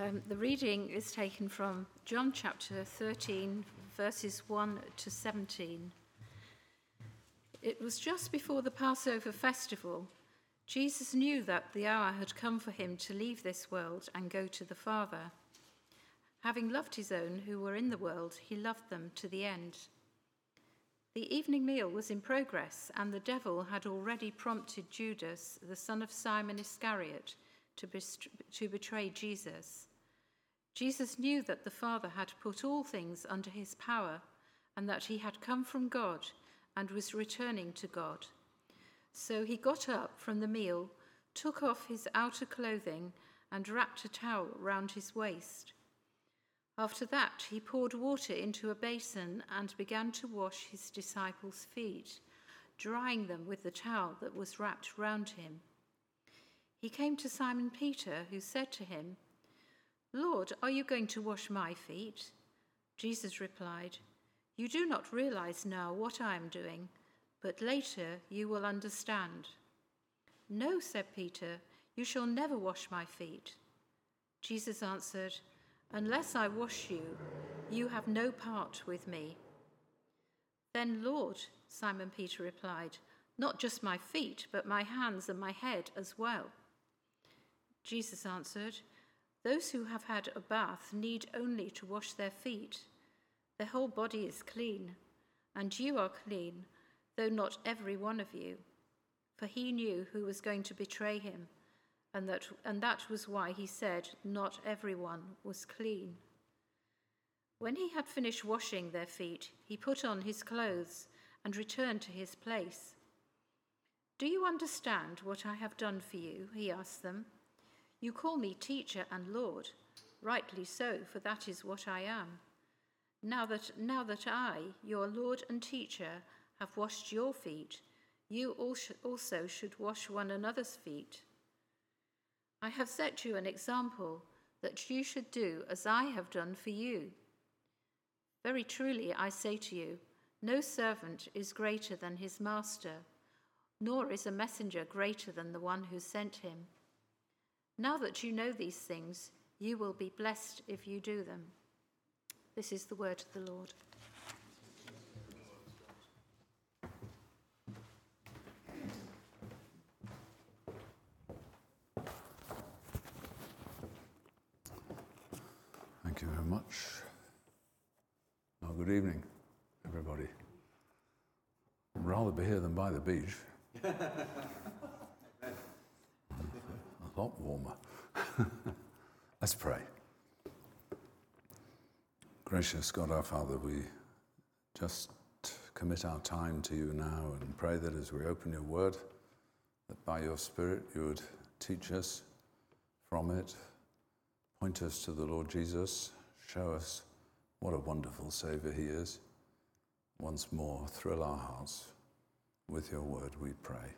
Um, the reading is taken from John chapter 13, verses 1 to 17. It was just before the Passover festival. Jesus knew that the hour had come for him to leave this world and go to the Father. Having loved his own who were in the world, he loved them to the end. The evening meal was in progress, and the devil had already prompted Judas, the son of Simon Iscariot, to, to betray Jesus. Jesus knew that the Father had put all things under his power, and that he had come from God and was returning to God. So he got up from the meal, took off his outer clothing, and wrapped a towel round his waist. After that, he poured water into a basin and began to wash his disciples' feet, drying them with the towel that was wrapped round him. He came to Simon Peter, who said to him, Lord, are you going to wash my feet? Jesus replied, You do not realize now what I am doing, but later you will understand. No, said Peter, you shall never wash my feet. Jesus answered, Unless I wash you, you have no part with me. Then, Lord, Simon Peter replied, Not just my feet, but my hands and my head as well. Jesus answered, Those who have had a bath need only to wash their feet. Their whole body is clean, and you are clean, though not every one of you. For he knew who was going to betray him and that, and that was why he said, Not everyone was clean. When he had finished washing their feet, he put on his clothes and returned to his place. Do you understand what I have done for you? He asked them. You call me teacher and Lord. Rightly so, for that is what I am. Now that, now that I, your Lord and teacher, have washed your feet, you also should wash one another's feet. I have set you an example that you should do as I have done for you. Very truly, I say to you, no servant is greater than his master, nor is a messenger greater than the one who sent him. Now that you know these things, you will be blessed if you do them. This is the word of the Lord. Thank you very much. Well, good evening, everybody. I'd rather be here than by the beach. Lot warmer. Let's pray. Gracious God our Father, we just commit our time to you now and pray that as we open your word, that by your Spirit you would teach us from it, point us to the Lord Jesus, Show us what a wonderful Saviour He is. Once more, thrill our hearts with your word, we pray.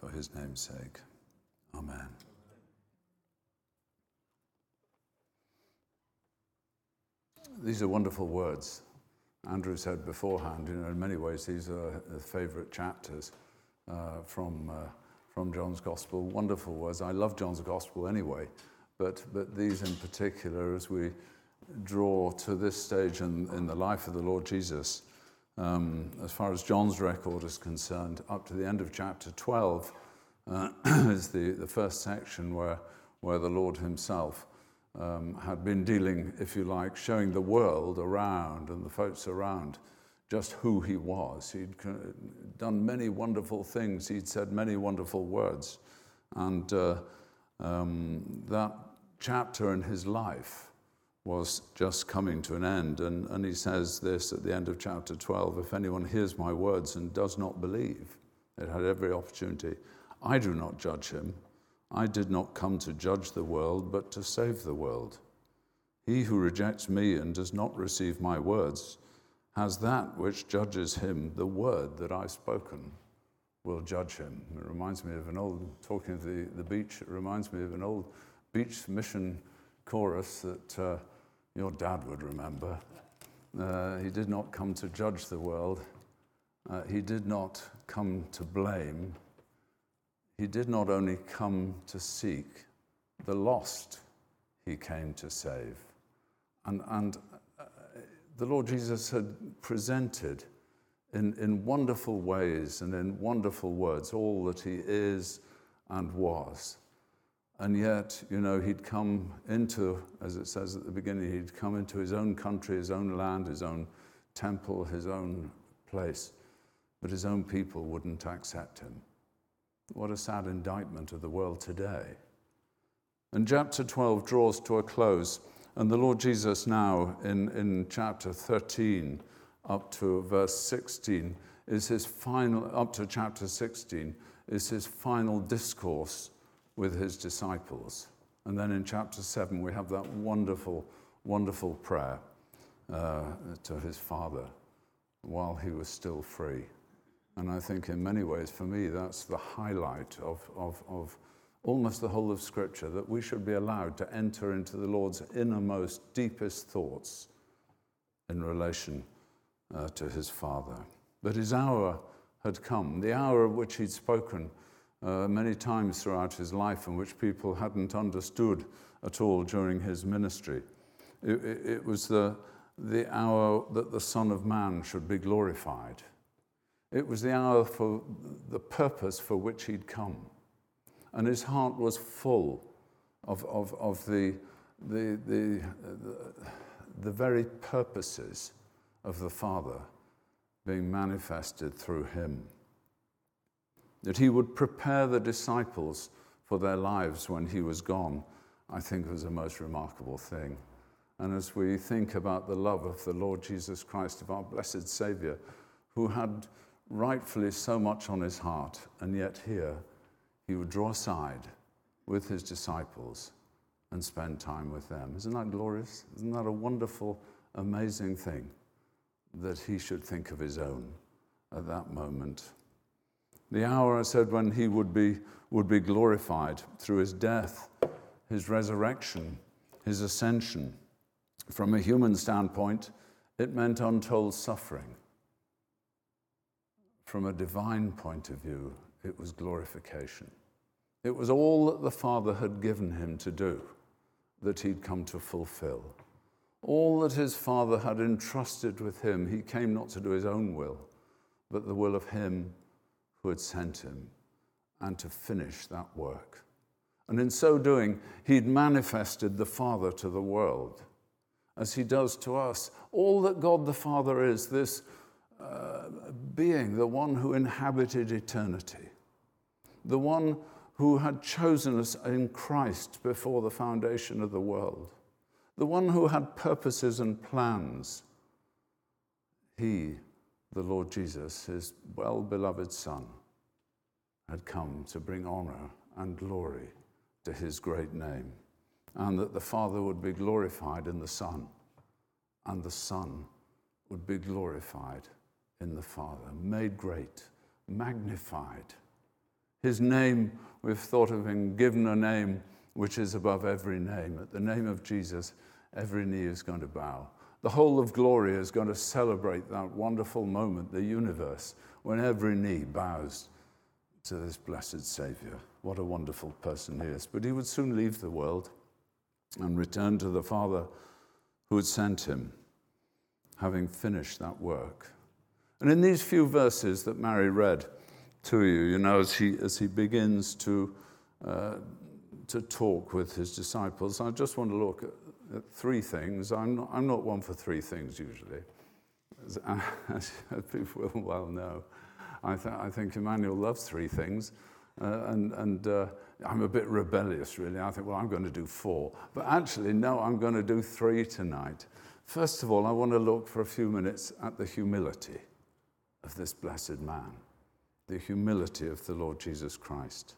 For His name's sake. Amen. These are wonderful words. Andrew said beforehand, you know, in many ways, these are the favourite chapters uh, from, uh, from John's Gospel. Wonderful words. I love John's Gospel anyway, but, but these in particular, as we draw to this stage in, in the life of the Lord Jesus, um, as far as John's record is concerned, up to the end of chapter 12 uh, is the, the first section where, where the Lord himself um, had been dealing, if you like, showing the world around and the folks around just who he was. He'd done many wonderful things, he'd said many wonderful words. And uh, um, that chapter in his life was just coming to an end. And, and he says this at the end of chapter 12 If anyone hears my words and does not believe, it had every opportunity. I do not judge him. I did not come to judge the world, but to save the world. He who rejects me and does not receive my words has that which judges him, the word that I've spoken will judge him. It reminds me of an old, talking of the, the beach, it reminds me of an old beach mission chorus that uh, your dad would remember. Uh, he did not come to judge the world. Uh, he did not come to blame. He did not only come to seek the lost, he came to save. And, and uh, the Lord Jesus had presented in, in wonderful ways and in wonderful words all that he is and was. And yet, you know, he'd come into, as it says at the beginning, he'd come into his own country, his own land, his own temple, his own place. But his own people wouldn't accept him. What a sad indictment of the world today. And chapter 12 draws to a close. And the Lord Jesus, now in, in chapter 13 up to verse 16, is his final, up to chapter 16, is his final discourse with his disciples. And then in chapter 7, we have that wonderful, wonderful prayer uh, to his Father while he was still free. And I think, in many ways, for me, that's the highlight of, of, of almost the whole of Scripture that we should be allowed to enter into the Lord's innermost, deepest thoughts in relation uh, to his Father. But his hour had come, the hour of which he'd spoken uh, many times throughout his life, and which people hadn't understood at all during his ministry. It, it, it was the, the hour that the Son of Man should be glorified. It was the hour for the purpose for which he'd come. And his heart was full of, of, of the, the, the, the, the very purposes of the Father being manifested through him. That he would prepare the disciples for their lives when he was gone, I think was a most remarkable thing. And as we think about the love of the Lord Jesus Christ, of our blessed Savior, who had rightfully so much on his heart, and yet here he would draw aside with his disciples and spend time with them. Isn't that glorious? Isn't that a wonderful, amazing thing that he should think of his own at that moment? The hour, I said, when he would be, would be glorified through his death, his resurrection, his ascension. From a human standpoint, it meant untold suffering. From a divine point of view, it was glorification. It was all that the Father had given him to do that he'd come to fulfill. All that his Father had entrusted with him, he came not to do his own will, but the will of him who had sent him, and to finish that work. And in so doing, he'd manifested the Father to the world, as he does to us. All that God the Father is, this being, the one who inhabited eternity, the one who had chosen us in Christ before the foundation of the world, the one who had purposes and plans. He, the Lord Jesus, his well beloved Son, had come to bring honor and glory to his great name, and that the Father would be glorified in the Son, and the Son would be glorified in the Father, made great, magnified. His name, we've thought of him, given a name which is above every name. At the name of Jesus, every knee is going to bow. The whole of glory is going to celebrate that wonderful moment, the universe, when every knee bows to this blessed Savior. What a wonderful person he is. But he would soon leave the world and return to the Father who had sent him, having finished that work. And in these few verses that Mary read to you, you know, as he, as he begins to, uh, to talk with his disciples, I just want to look at, at three things. I'm not, I'm not one for three things usually, as, as people will well know. I, th- I think Emmanuel loves three things. Uh, and and uh, I'm a bit rebellious, really. I think, well, I'm going to do four. But actually, no, I'm going to do three tonight. First of all, I want to look for a few minutes at the humility of this blessed man, the humility of the Lord Jesus Christ.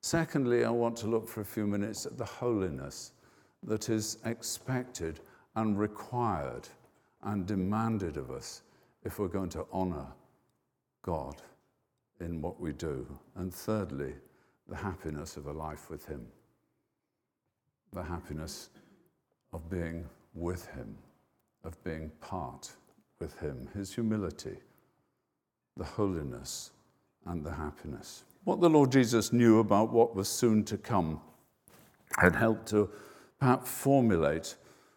Secondly, I want to look for a few minutes at the holiness that is expected and required and demanded of us if we're going to honor God in what we do. And thirdly, the happiness of a life with Him, the happiness of being with Him, of being part with Him, His humility the holiness and the happiness. What the Lord Jesus knew about what was soon to come had helped to perhaps formulate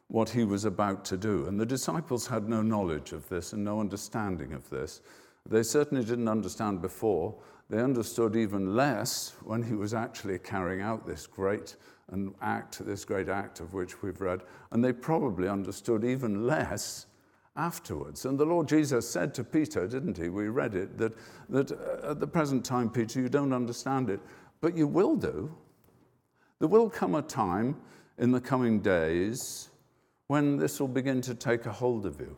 what he was about to do. And the disciples had no knowledge of this and no understanding of this. They certainly didn't understand before. They understood even less when he was actually carrying out this great and act, this great act of which we've read. And they probably understood even less afterwards. And the Lord Jesus said to Peter, didn't he? We read it, that, that uh, at the present time, Peter, you don't understand it, but you will do. There will come a time in the coming days when this will begin to take a hold of you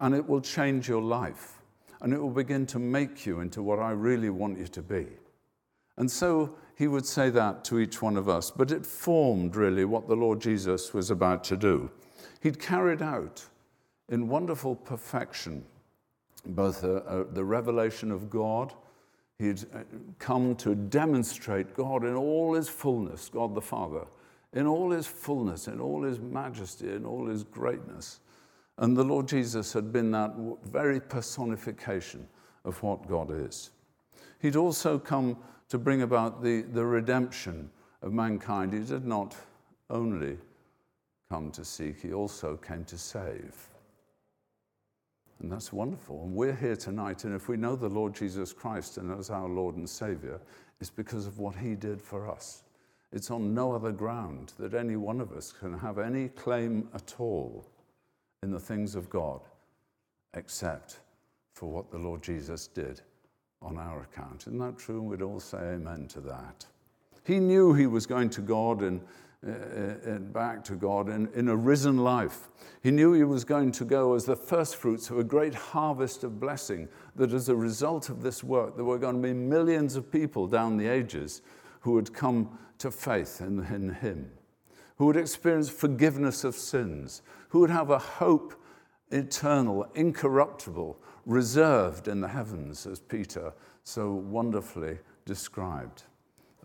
and it will change your life and it will begin to make you into what I really want you to be. And so he would say that to each one of us, but it formed really what the Lord Jesus was about to do. He'd carried out in wonderful perfection both uh, uh, the revelation of God. He'd uh, come to demonstrate God in all his fullness, God the Father, in all his fullness, in all his majesty, in all his greatness. And the Lord Jesus had been that very personification of what God is. He'd also come to bring about the, the redemption of mankind. He did not only come to seek, he also came to save. And that's wonderful. And we're here tonight, and if we know the Lord Jesus Christ and as our Lord and Savior, it's because of what he did for us. It's on no other ground that any one of us can have any claim at all in the things of God except for what the Lord Jesus did on our account. Isn't that true? We'd all say amen to that. He knew he was going to God and, uh, and back to God in, in a risen life. He knew he was going to go as the first fruits of a great harvest of blessing, that as a result of this work, there were going to be millions of people down the ages who would come to faith in, in him, who would experience forgiveness of sins, who would have a hope eternal, incorruptible, reserved in the heavens, as Peter so wonderfully described.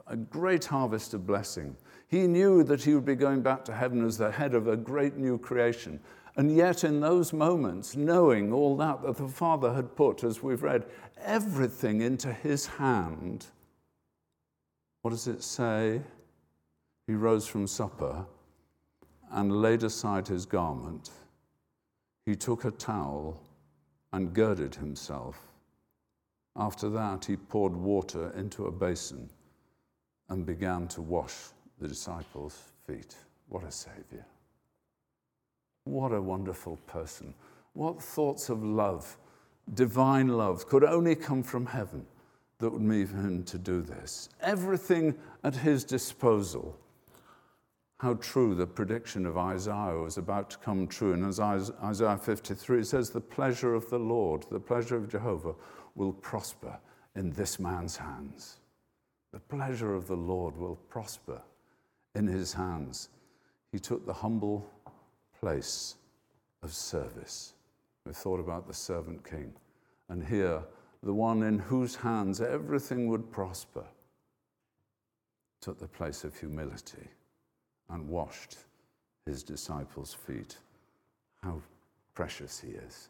A great harvest of blessing. He knew that he would be going back to heaven as the head of a great new creation. And yet, in those moments, knowing all that, that the Father had put, as we've read, everything into his hand, what does it say? He rose from supper and laid aside his garment. He took a towel and girded himself. After that, he poured water into a basin and began to wash the disciples' feet. What a Savior! What a wonderful person. What thoughts of love, divine love, could only come from heaven that would move him to do this. Everything at his disposal. How true the prediction of Isaiah was about to come true. And as Isaiah 53 it says, The pleasure of the Lord, the pleasure of Jehovah, will prosper in this man's hands. The pleasure of the Lord will prosper in his hands. He took the humble place of service. We thought about the servant king. And here, the one in whose hands everything would prosper, took the place of humility and washed his disciples' feet. How precious he is.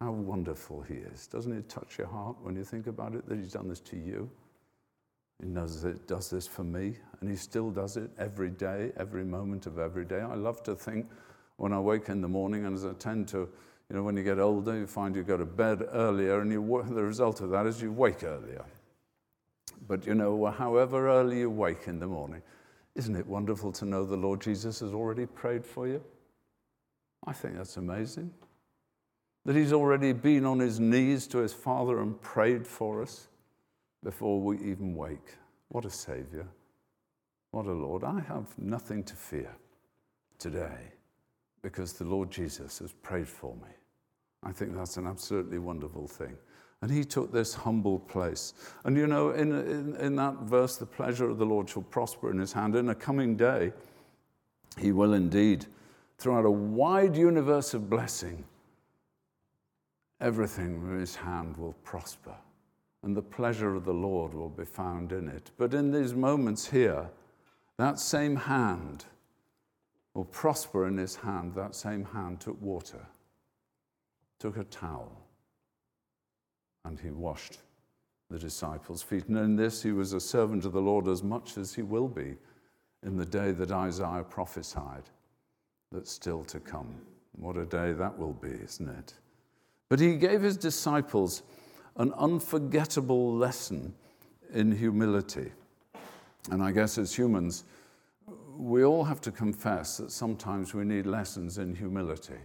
How wonderful he is. Doesn't it touch your heart when you think about it that he's done this to you? He knows it does this for me, and he still does it every day, every moment of every day. I love to think when I wake in the morning, and as I tend to you know, when you get older, you find you go to bed earlier, and you, the result of that is you wake earlier. But you know, however early you wake in the morning, isn't it wonderful to know the Lord Jesus has already prayed for you? I think that's amazing. That he's already been on his knees to his Father and prayed for us before we even wake. What a Savior. What a Lord. I have nothing to fear today because the Lord Jesus has prayed for me. I think that's an absolutely wonderful thing. And he took this humble place. And you know, in, in, in, that verse, the pleasure of the Lord shall prosper in his hand. In a coming day, he will indeed, throughout a wide universe of blessing, everything in his hand will prosper. And the pleasure of the Lord will be found in it. But in these moments here, that same hand, will prosper in his hand, that same hand took water, took a towel, and he washed the disciples' feet. And in this, he was a servant of the Lord as much as he will be in the day that Isaiah prophesied that's still to come. What a day that will be, isn't it? But he gave his disciples an unforgettable lesson in humility. And I guess as humans, we all have to confess that sometimes we need lessons in humility.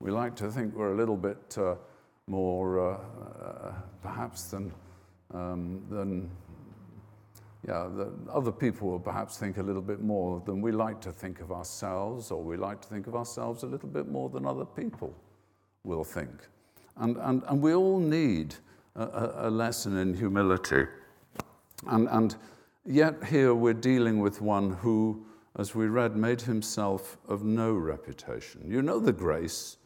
We like to think we're a little bit uh, more, uh, uh, perhaps, than, um, than yeah, the, other people will perhaps think a little bit more than we like to think of ourselves, or we like to think of ourselves a little bit more than other people will think. And, and, and we all need a, a lesson in humility. And, and yet, here we're dealing with one who, as we read, made himself of no reputation. You know the grace,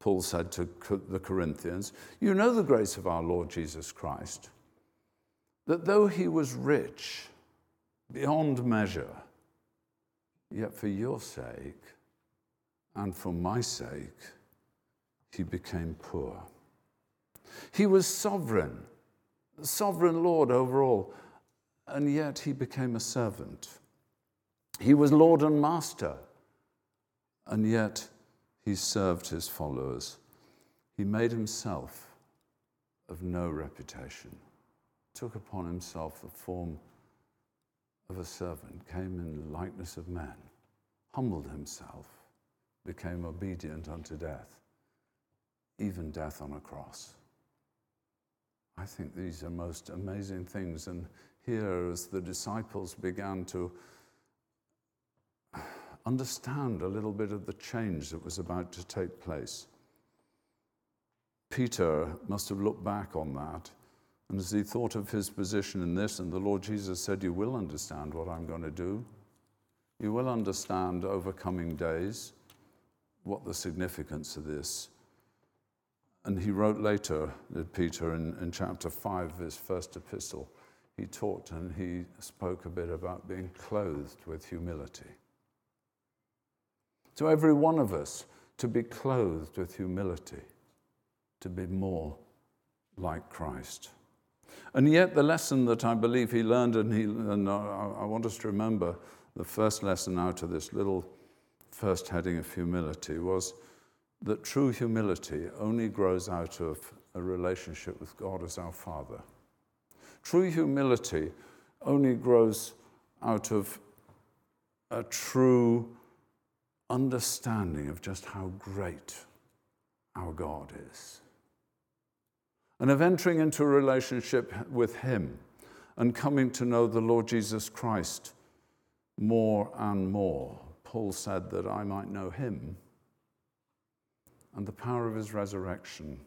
Paul said to the Corinthians, you know the grace of our Lord Jesus Christ, that though he was rich beyond measure, yet for your sake and for my sake, he became poor. He was sovereign, sovereign Lord over all, and yet he became a servant. He was Lord and Master, and yet he served his followers. He made himself of no reputation, took upon himself the form of a servant, came in the likeness of man, humbled himself, became obedient unto death, even death on a cross. I think these are most amazing things. And here, as the disciples began to understand a little bit of the change that was about to take place, Peter must have looked back on that. And as he thought of his position in this, and the Lord Jesus said, You will understand what I'm going to do. You will understand over coming days what the significance of this and he wrote later, did Peter, in, in chapter 5 of his first epistle, he talked and he spoke a bit about being clothed with humility. To every one of us, to be clothed with humility, to be more like Christ. And yet, the lesson that I believe he learned, and, he, and I want us to remember the first lesson out of this little first heading of humility was that true humility only grows out of a relationship with God as our Father. True humility only grows out of a true understanding of just how great our God is. And of entering into a relationship with Him and coming to know the Lord Jesus Christ more and more. Paul said that I might know Him and the power of his resurrection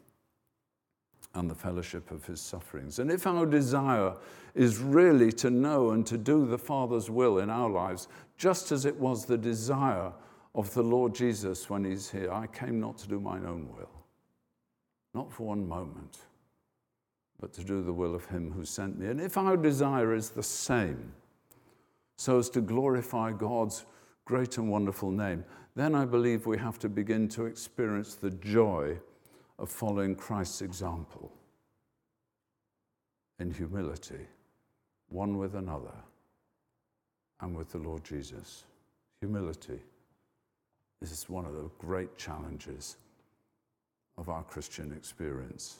and the fellowship of his sufferings. And if our desire is really to know and to do the Father's will in our lives, just as it was the desire of the Lord Jesus when he's here, I came not to do mine own will, not for one moment, but to do the will of him who sent me. And if our desire is the same, so as to glorify God's great and wonderful name, then I believe we have to begin to experience the joy of following Christ's example in humility, one with another and with the Lord Jesus. Humility is one of the great challenges of our Christian experience.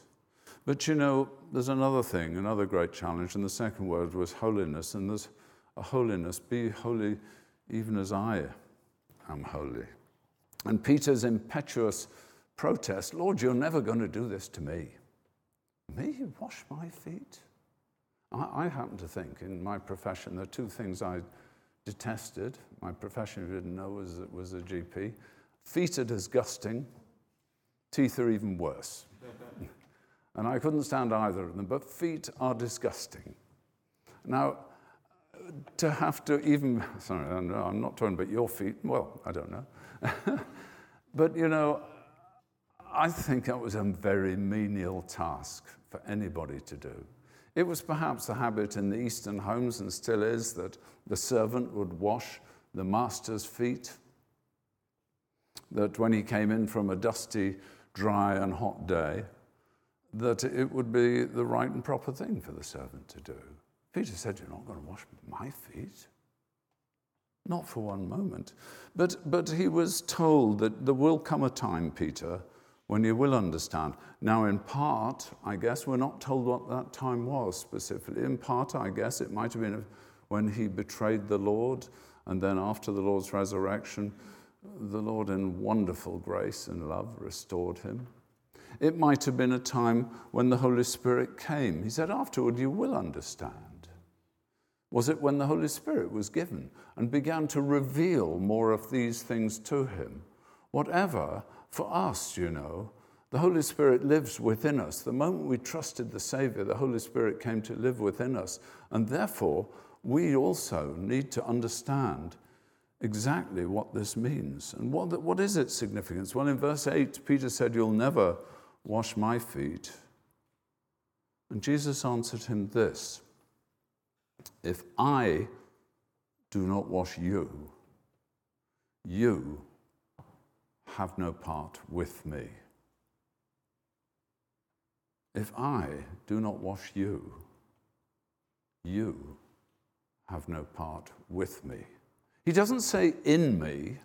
But you know, there's another thing, another great challenge, and the second word was holiness, and there's a holiness, be holy even as I am holy. And Peter's impetuous protest Lord, you're never going to do this to me. Me wash my feet? I, I happen to think in my profession there are two things I detested. My profession, if you didn't know, was, was a GP. Feet are disgusting, teeth are even worse. and I couldn't stand either of them, but feet are disgusting. Now, to have to even, sorry, I'm not talking about your feet. Well, I don't know. but, you know, I think that was a very menial task for anybody to do. It was perhaps a habit in the Eastern homes, and still is, that the servant would wash the master's feet. That when he came in from a dusty, dry, and hot day, that it would be the right and proper thing for the servant to do. Peter said, You're not going to wash my feet. not for one moment. But, but he was told that there will come a time, Peter, when you will understand. Now, in part, I guess we're not told what that time was specifically. In part, I guess it might have been when he betrayed the Lord, and then after the Lord's resurrection, the Lord, in wonderful grace and love, restored him. It might have been a time when the Holy Spirit came. He said, Afterward, you will understand. Was it when the Holy Spirit was given and began to reveal more of these things to him? Whatever, for us, you know, the Holy Spirit lives within us. The moment we trusted the Savior, the Holy Spirit came to live within us. And therefore, we also need to understand exactly what this means. And what, what is its significance? Well, in verse 8, Peter said, You'll never wash my feet. And Jesus answered him this If I do not wash you, you have no part with me. If I do not wash you, you have no part with me. He doesn't say in me,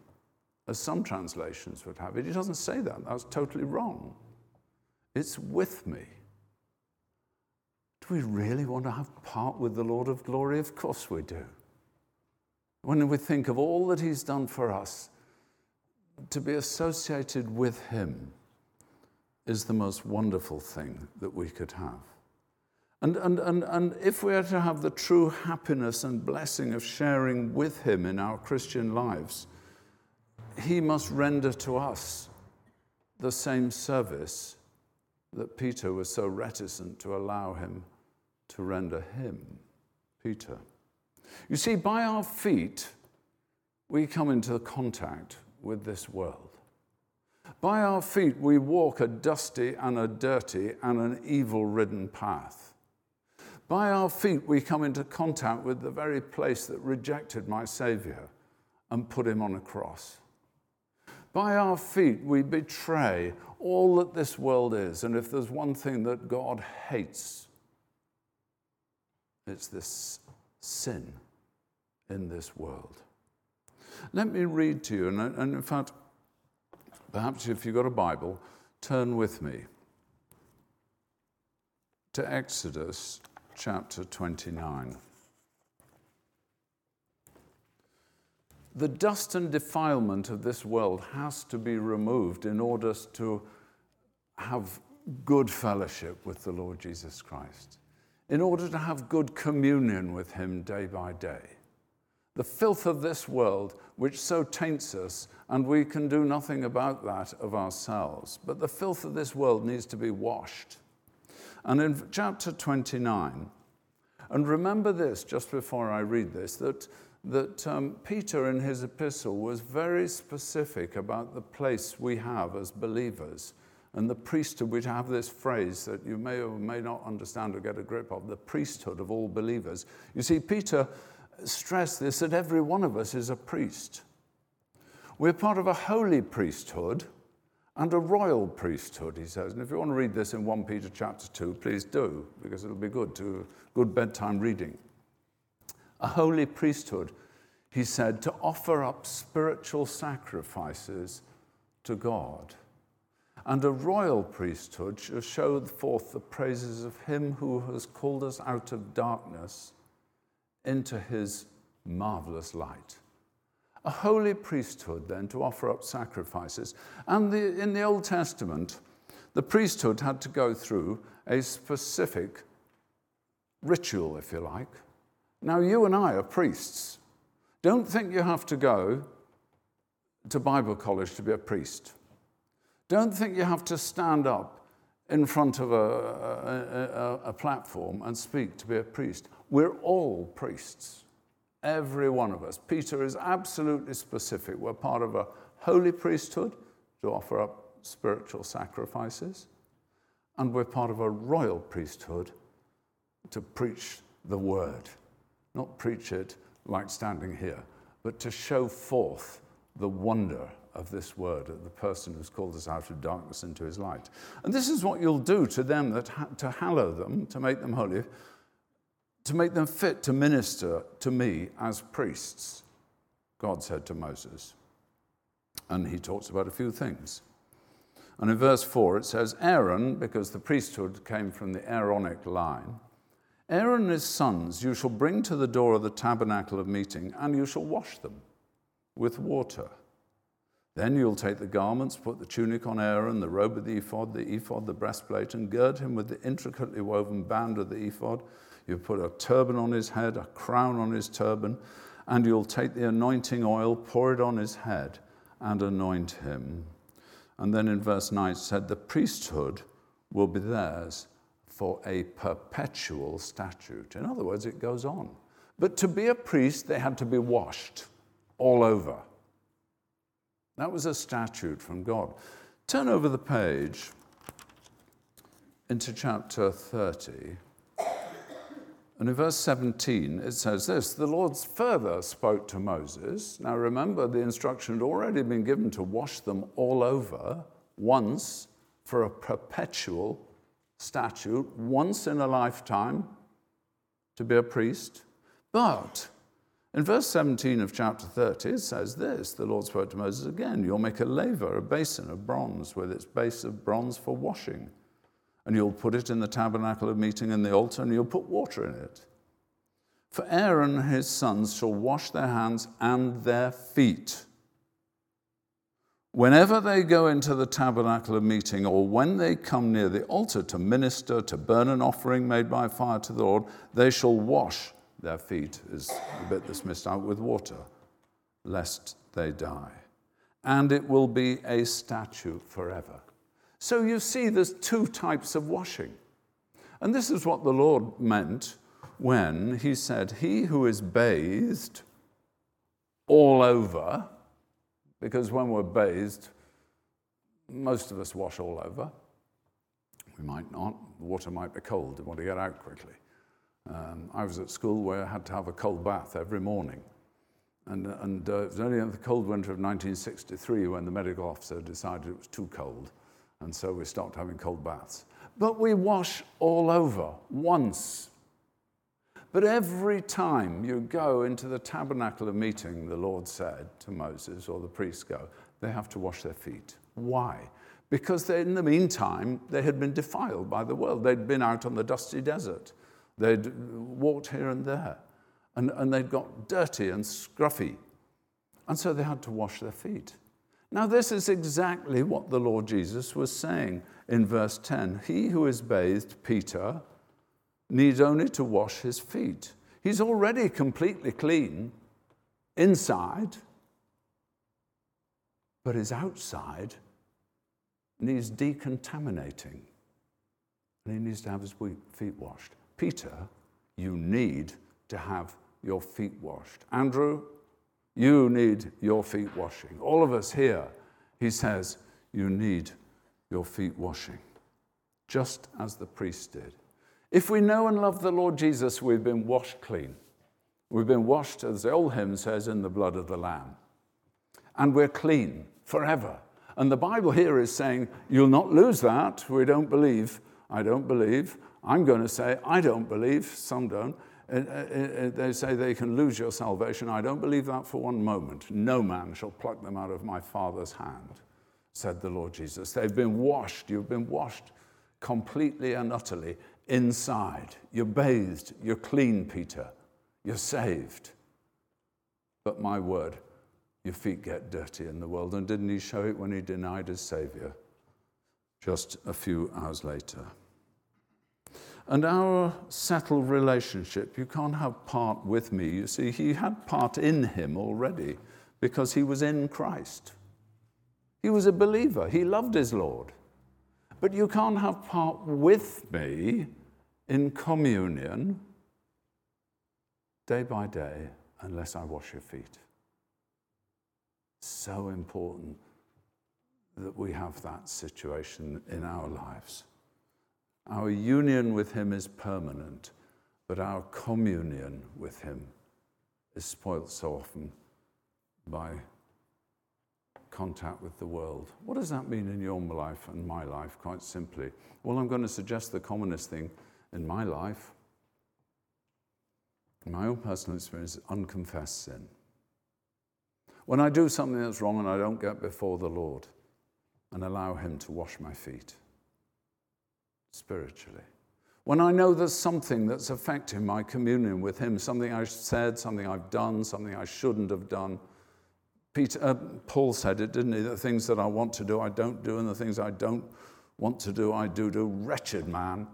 as some translations would have it. He doesn't say that. That's totally wrong. It's with me. Do we really want to have part with the Lord of glory? Of course we do. When we think of all that He's done for us, to be associated with Him is the most wonderful thing that we could have. And, and, and, and if we are to have the true happiness and blessing of sharing with Him in our Christian lives, He must render to us the same service that Peter was so reticent to allow Him to render Him, Peter. You see, by our feet, we come into contact with this world. By our feet, we walk a dusty and a dirty and an evil ridden path. By our feet, we come into contact with the very place that rejected my Savior and put him on a cross. By our feet, we betray all that this world is. And if there's one thing that God hates, it's this sin in this world. Let me read to you, and, and in fact, perhaps if you've got a Bible, turn with me to Exodus chapter 29. The dust and defilement of this world has to be removed in order to have good fellowship with the Lord Jesus Christ, in order to have good communion with Him day by day the filth of this world, which so taints us, and we can do nothing about that of ourselves. But the filth of this world needs to be washed. And in chapter 29, and remember this just before I read this, that, that um, Peter in his epistle was very specific about the place we have as believers. And the priesthood, we have this phrase that you may or may not understand or get a grip of the priesthood of all believers. You see, Peter stressed this that every one of us is a priest. We're part of a holy priesthood and a royal priesthood, he says. And if you want to read this in 1 Peter chapter 2, please do, because it'll be good to good bedtime reading. A holy priesthood, he said, to offer up spiritual sacrifices to God. And a royal priesthood shall show forth the praises of him who has called us out of darkness into his marvelous light. A holy priesthood, then, to offer up sacrifices. And the, in the Old Testament, the priesthood had to go through a specific ritual, if you like. Now, you and I are priests. Don't think you have to go to Bible college to be a priest. Don't think you have to stand up in front of a, a, a, a platform and speak to be a priest. We're all priests, every one of us. Peter is absolutely specific. We're part of a holy priesthood to offer up spiritual sacrifices, and we're part of a royal priesthood to preach the word. Not preach it like standing here, but to show forth the wonder of this word, the person who's called us out of darkness into his light. And this is what you'll do to them that ha- to hallow them, to make them holy, to make them fit to minister to me as priests. God said to Moses. And he talks about a few things. And in verse 4, it says, Aaron, because the priesthood came from the Aaronic line, Aaron and his sons you shall bring to the door of the tabernacle of meeting, and you shall wash them with water. Then you'll take the garments, put the tunic on Aaron, the robe of the ephod, the ephod, the breastplate, and gird him with the intricately woven band of the ephod. You put a turban on his head, a crown on his turban, and you'll take the anointing oil, pour it on his head, and anoint him. And then in verse 9 it said, The priesthood will be theirs for a perpetual statute. In other words, it goes on. But to be a priest, they had to be washed all over. That was a statute from God. Turn over the page into chapter 30. And in verse 17, it says this The Lord further spoke to Moses. Now remember, the instruction had already been given to wash them all over once for a perpetual statute, once in a lifetime to be a priest. But in verse 17 of chapter 30, it says this The Lord spoke to Moses again You'll make a laver, a basin of bronze, with its base of bronze for washing and you'll put it in the tabernacle of meeting in the altar, and you'll put water in it. For Aaron and his sons shall wash their hands and their feet. Whenever they go into the tabernacle of meeting, or when they come near the altar to minister, to burn an offering made by fire to the Lord, they shall wash their feet, is the bit that's missed out, with water, lest they die. And it will be a statute forever. So you see, there's two types of washing. And this is what the Lord meant when he said, He who is bathed all over, because when we're bathed, most of us wash all over. We might not. The water might be cold. You want to get out quickly. Um, I was at school where I had to have a cold bath every morning. And, and uh, it was only in the cold winter of 1963 when the medical officer decided it was too cold and so we stopped having cold baths. But we wash all over once. But every time you go into the tabernacle of meeting, the Lord said to Moses, or the priests go, they have to wash their feet. Why? Because they, in the meantime, they had been defiled by the world. They'd been out on the dusty desert, they'd walked here and there, and, and they'd got dirty and scruffy. And so they had to wash their feet. Now, this is exactly what the Lord Jesus was saying in verse 10. He who is bathed, Peter, needs only to wash his feet. He's already completely clean inside, but his outside needs decontaminating. And he needs to have his feet washed. Peter, you need to have your feet washed. Andrew, you need your feet washing. All of us here, he says, you need your feet washing, just as the priest did. If we know and love the Lord Jesus, we've been washed clean. We've been washed, as the old hymn says, in the blood of the Lamb. And we're clean forever. And the Bible here is saying, You'll not lose that. We don't believe. I don't believe. I'm going to say, I don't believe. Some don't. Uh, uh, uh, they say they can lose your salvation. I don't believe that for one moment. No man shall pluck them out of my Father's hand, said the Lord Jesus. They've been washed. You've been washed completely and utterly inside. You're bathed. You're clean, Peter. You're saved. But my word, your feet get dirty in the world. And didn't he show it when he denied his Savior just a few hours later? And our settled relationship, you can't have part with me. You see, he had part in him already because he was in Christ. He was a believer, he loved his Lord. But you can't have part with me in communion day by day unless I wash your feet. So important that we have that situation in our lives. Our union with Him is permanent, but our communion with Him is spoilt so often by contact with the world. What does that mean in your life and my life, quite simply? Well, I'm going to suggest the commonest thing in my life, my own personal experience, is unconfessed sin. When I do something that's wrong and I don't get before the Lord and allow Him to wash my feet spiritually. When I know there's something that's affecting my communion with Him, something I said, something I've done, something I shouldn't have done. Peter, uh, Paul said it, didn't he? The things that I want to do, I don't do, and the things I don't want to do, I do do. Wretched man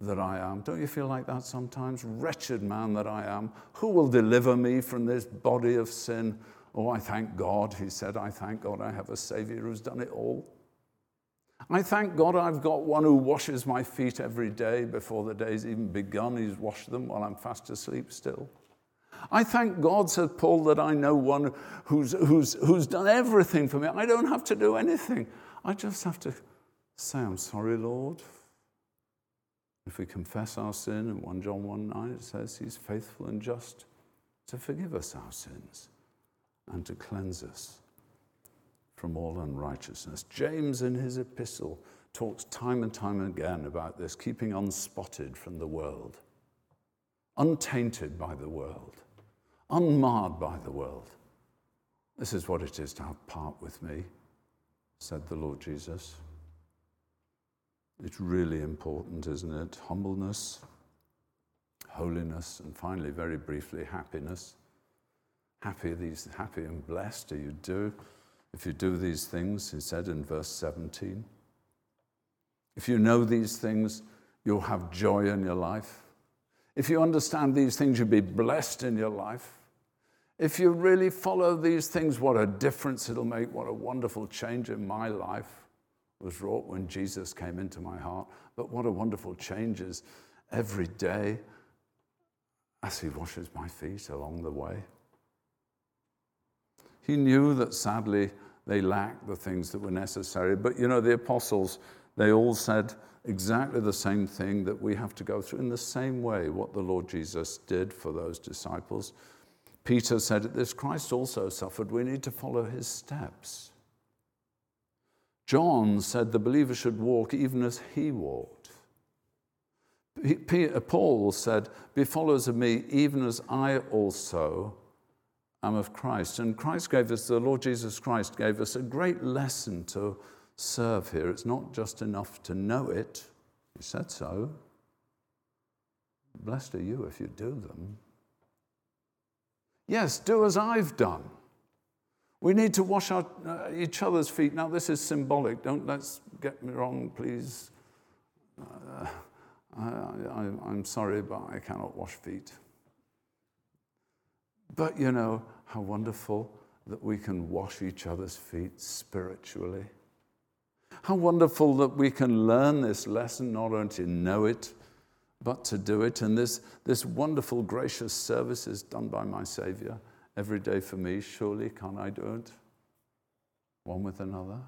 that I am. Don't you feel like that sometimes? Wretched man that I am. Who will deliver me from this body of sin? Oh, I thank God, he said. I thank God I have a Savior who's done it all. I thank God I've got one who washes my feet every day before the day's even begun. He's washed them while I'm fast asleep still. I thank God, said Paul, that I know one who's, who's, who's done everything for me. I don't have to do anything. I just have to say, I'm sorry, Lord. If we confess our sin in 1 John 1 9, it says he's faithful and just to forgive us our sins and to cleanse us from all unrighteousness. James, in his epistle, talks time and time again about this keeping unspotted from the world, untainted by the world, unmarred by the world. This is what it is to have part with me, said the Lord Jesus. It's really important, isn't it? Humbleness, holiness, and finally, very briefly, happiness. Happy, these, happy and blessed are you do if you do these things, he said in verse 17. If you know these things, you'll have joy in your life. If you understand these things, you'll be blessed in your life. If you really follow these things, what a difference it'll make, what a wonderful change in my life was wrought when Jesus came into my heart. But what a wonderful change is every day as he washes my feet along the way. He knew that sadly they lacked the things that were necessary. But you know, the apostles, they all said exactly the same thing that we have to go through in the same way what the Lord Jesus did for those disciples. Peter said at this Christ also suffered. We need to follow his steps. John said the believer should walk even as he walked. Paul said, Be followers of me, even as I also am of Christ. And Christ gave us, the Lord Jesus Christ gave us a great lesson to serve here. It's not just enough to know it, He said so. Blessed are you if you do them. Yes, do as I've done. We need to wash our, uh, each other's feet. Now, this is symbolic. Don't let's get me wrong, please. Uh, I, am sorry, but I cannot wash feet. But you know how wonderful that we can wash each other's feet spiritually. How wonderful that we can learn this lesson, not only to know it, but to do it. And this, this wonderful, gracious service is done by my Savior every day for me. Surely, can I do it? One with another?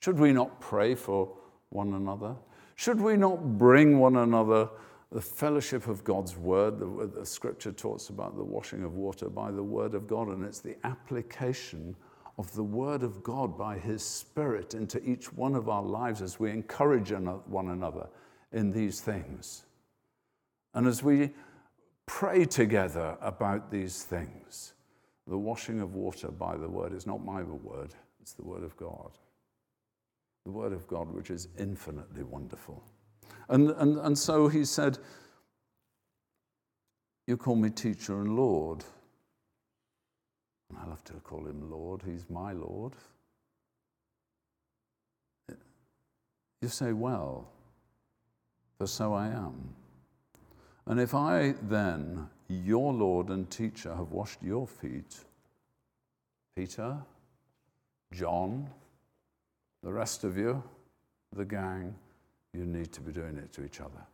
Should we not pray for one another? Should we not bring one another the fellowship of God's word? The, the scripture talks about the washing of water by the word of God, and it's the application of the word of God by his spirit into each one of our lives as we encourage one another in these things. And as we pray together about these things, the washing of water by the word is not my word, it's the word of God. The word of God, which is infinitely wonderful. And, and, and so he said, You call me teacher and Lord. I love to call him Lord, he's my Lord. You say, Well, for so I am. And if I then your Lord and teacher have washed your feet. Peter, John, the rest of you, the gang, you need to be doing it to each other.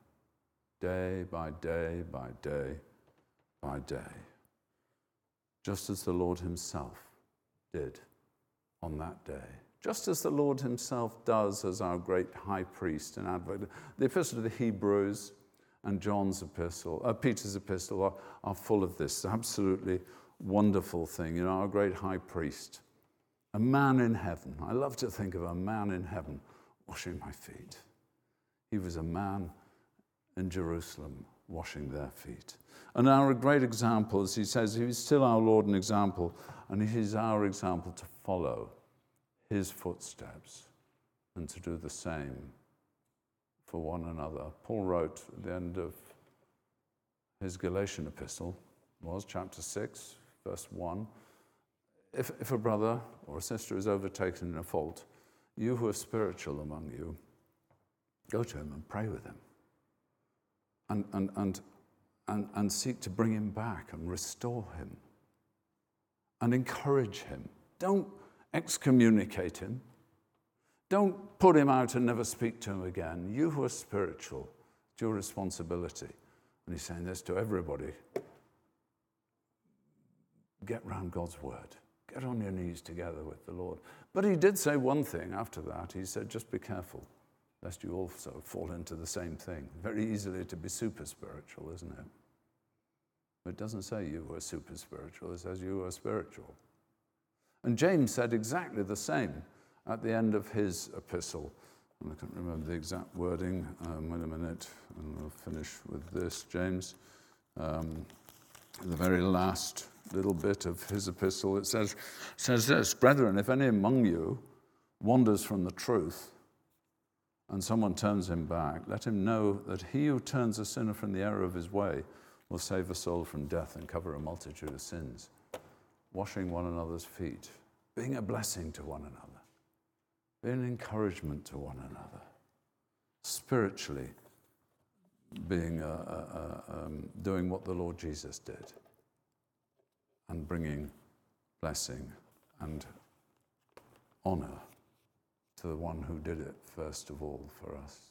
Day by day by day by day. Just as the Lord Himself did on that day. Just as the Lord Himself does as our great high priest and advocate. The Epistle to the Hebrews and John's epistle, uh, Peter's epistle are, are full of this absolutely wonderful thing. You know, our great high priest, a man in heaven. I love to think of a man in heaven washing my feet. He was a man in Jerusalem washing their feet. And our great example, as he says, he's still our Lord and example, and he's our example to follow his footsteps and to do the same for one another. Paul wrote at the end of his Galatian epistle, was chapter 6, verse 1. If, if a brother or a sister is overtaken in a fault, you who are spiritual among you, go to him and pray with him. And, and, and, and, and seek to bring him back and restore him and encourage him. Don't excommunicate him. Don't put him out and never speak to him again. You who are spiritual, it's your responsibility. And he's saying this to everybody get round God's word. Get on your knees together with the Lord. But he did say one thing after that. He said, just be careful, lest you also fall into the same thing. Very easily to be super spiritual, isn't it? It doesn't say you were super spiritual, it says you were spiritual. And James said exactly the same at the end of his epistle. I can't remember the exact wording. Um, wait a minute, and I'll finish with this. James, um, the very last little bit of his epistle, it says, says this Brethren, if any among you wanders from the truth and someone turns him back, let him know that he who turns a sinner from the error of his way will save a soul from death and cover a multitude of sins, washing one another's feet, being a blessing to one another, being an encouragement to one another, spiritually being, uh, uh, uh um, doing what the Lord Jesus did and bringing blessing and honor to the one who did it first of all for us.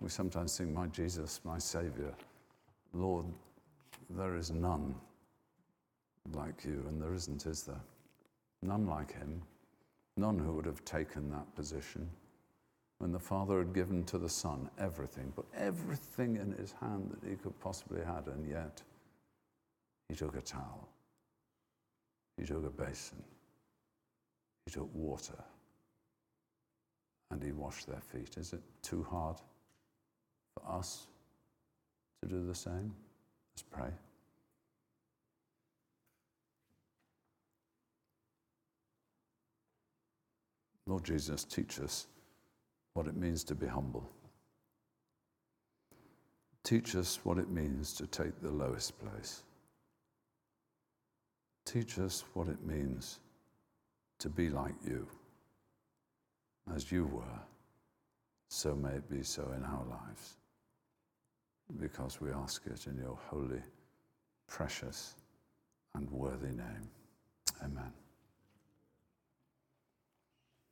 We sometimes think, My Jesus, my Savior, Lord, there is none like you, and there isn't, is there? None like him, none who would have taken that position when the Father had given to the Son everything, put everything in his hand that he could possibly have, and yet he took a towel, he took a basin, he took water, and he washed their feet. Is it too hard for us to do the same? Let's pray. Lord Jesus, teach us what it means to be humble. Teach us what it means to take the lowest place. Teach us what it means to be like you. As you were, so may it be so in our lives. Because we ask it in your holy, precious, and worthy name. Amen.